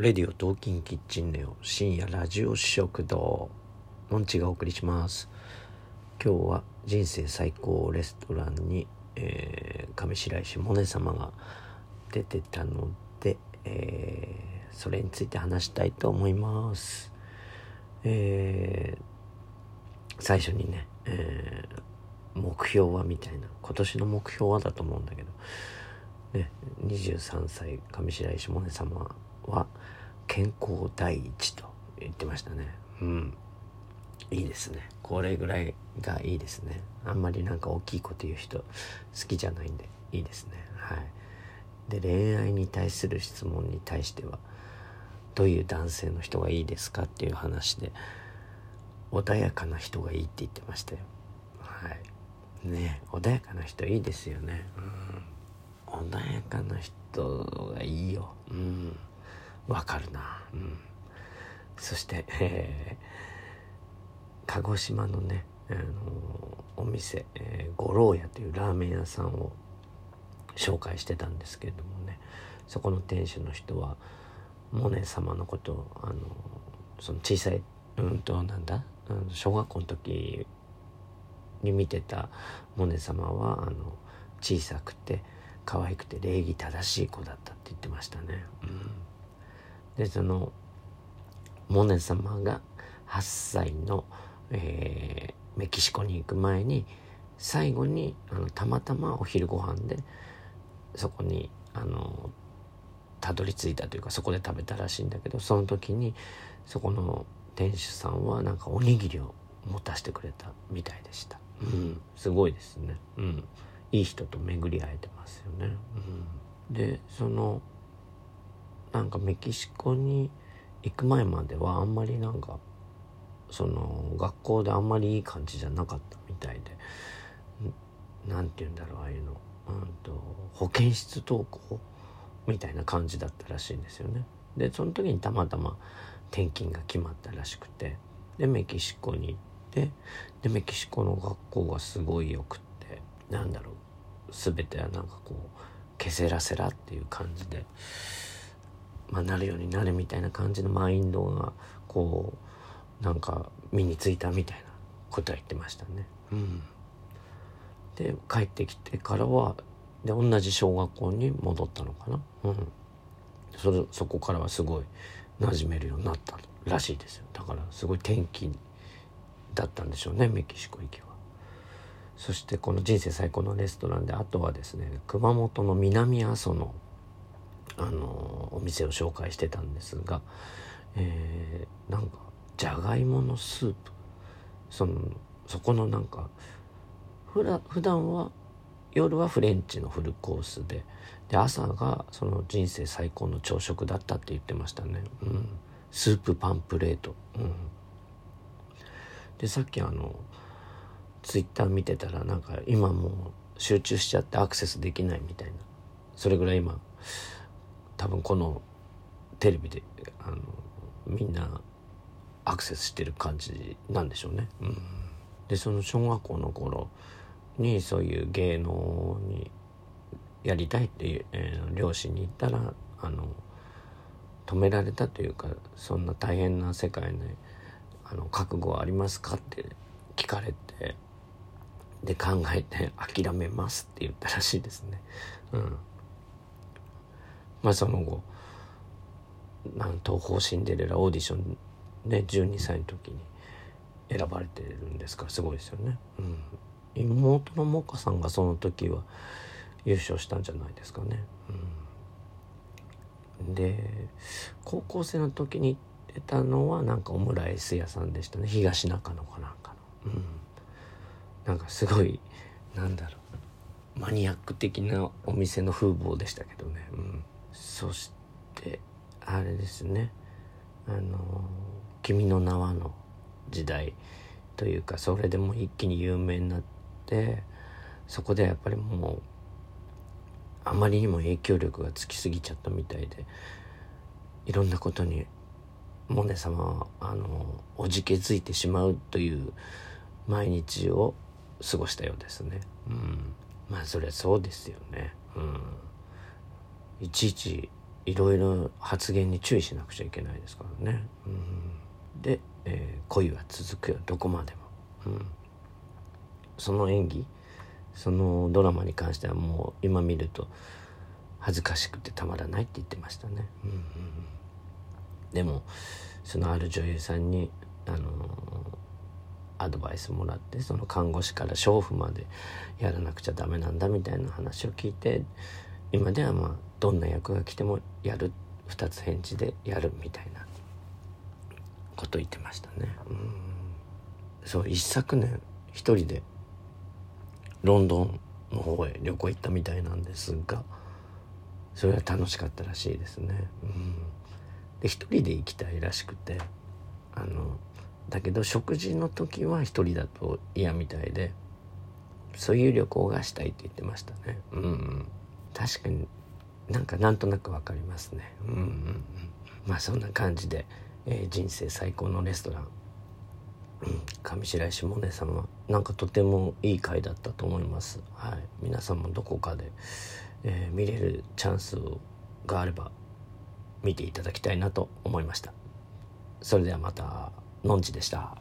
レディオトーキンキッチンネオ深夜ラジオ食堂。モンチがお送りします。今日は人生最高レストランに、えー、上白石萌音様が出てたので、えー、それについて話したいと思います。えー、最初にね、えー、目標はみたいな。今年の目標はだと思うんだけど。ね、23歳上白石萌音様は健康第一と言ってましたね。うん。いいですね。これぐらいがいいですね。あんまりなんか大きいこと言う人好きじゃないんでいいですね。はい。で恋愛に対する質問に対してはどういう男性の人がいいですかっていう話で穏やかな人がいいって言ってましたよ。はい。ね穏やかな人いいですよね。うん。穏やかな人がいいよ。うん。わかるな。うん。そして、えー、鹿児島のね、あのお店、えー、五郎屋というラーメン屋さんを紹介してたんですけれどもねそこの店主の人はモネ様のことをあのその小さいうんとなんだ小学校の時に見てたモネ様はあの小さくて可愛くて礼儀正しい子だったって言ってましたね。うん。でそのモネ様が8歳の、えー、メキシコに行く前に最後にあのたまたまお昼ご飯でそこにあのたどり着いたというかそこで食べたらしいんだけどその時にそこの店主さんはなんかおにぎりを持たせてくれたみたいでした。うん、すごいですね。うん、いい人と巡り会えてますよね。うん、でそのなんかメキシコに行く前まではあんまりなんかその学校であんまりいい感じじゃなかったみたいで何て言うんだろうああいうの、うんと、保健室登校みたいな感じだったらしいんですよね。でその時にたまたま転勤が決まったらしくてでメキシコに行ってでメキシコの学校がすごいよくってなんだろう全てはなんかこうケセラセラっていう感じで。まあ、なるようになるみたいな感じのマインドがこうなんか身についたみたいなことは言ってましたね。うん、で帰ってきてからはで同じ小学校に戻ったのかな。うん、それそこからはすごい馴染めるようになったらしいですよだからすごい転機だったんでしょうねメキシコ行きは。そしてこの人生最高のレストランであとはですね熊本の南阿蘇のあのお店を紹介してたんですが、えー、なんかじゃがいものスープ。そのそこのなんかふら普段は夜はフレンチのフルコースでで朝がその人生最高の朝食だったって言ってましたね、うん、スープパンプレート、うん、でさっきあのツイッター見てたらなんか今もう集中しちゃってアクセスできないみたいな。それぐらい今多分このテレビであのみんなアクセスしてる感じなんでしょうね。うん、でその小学校の頃にそういう芸能にやりたいっていう、えー、両親に言ったらあの止められたというかそんな大変な世界で、あの覚悟はありますかって聞かれてで考えて諦めますって言ったらしいですね。うんまあその後東宝シンデレラオーディションで12歳の時に選ばれてるんですからすごいですよね。うん、妹のモカさんがその時は優勝したんじゃないですかね。うん、で高校生の時に行ってたのはなんかオムライス屋さんでしたね東中野かなんかの。うん、なんかすごいなんだろうマニアック的なお店の風貌でしたけどね。うんそしてあれですねあの「君の名は」の時代というかそれでも一気に有名になってそこでやっぱりもうあまりにも影響力がつきすぎちゃったみたいでいろんなことにモネ様はあのおじけづいてしまうという毎日を過ごしたようですね。うん、まあそりゃそうですよね。うんいちいちいろいろ発言に注意しなくちゃいけないですからね。うん、で、えー、恋は続くよどこまでも。うん、その演技そのドラマに関してはもう今見ると恥ずかしくてたまらないって言ってましたね。うんうん、でもそのある女優さんにあのアドバイスもらってその看護師から娼婦までやらなくちゃダメなんだみたいな話を聞いて今ではまあどんな役が来てもやる二つ返事でやるみたいなこと言ってましたね。うんそう一昨年一人でロンドンの方へ旅行行ったみたいなんですがそれは楽しかったらしいですね。うん、で一人で行きたいらしくてあのだけど食事の時は一人だと嫌みたいでそういう旅行がしたいって言ってましたね。うん、確かになんかなんとなくわかりますね。うんうんうん、まあそんな感じで、えー、人生最高のレストラン、うん、上白石萌音さんはなんかとてもいい回だったと思います。はい、皆さんもどこかで、えー、見れるチャンスがあれば見ていただきたいなと思いました。それではまたのんちでした。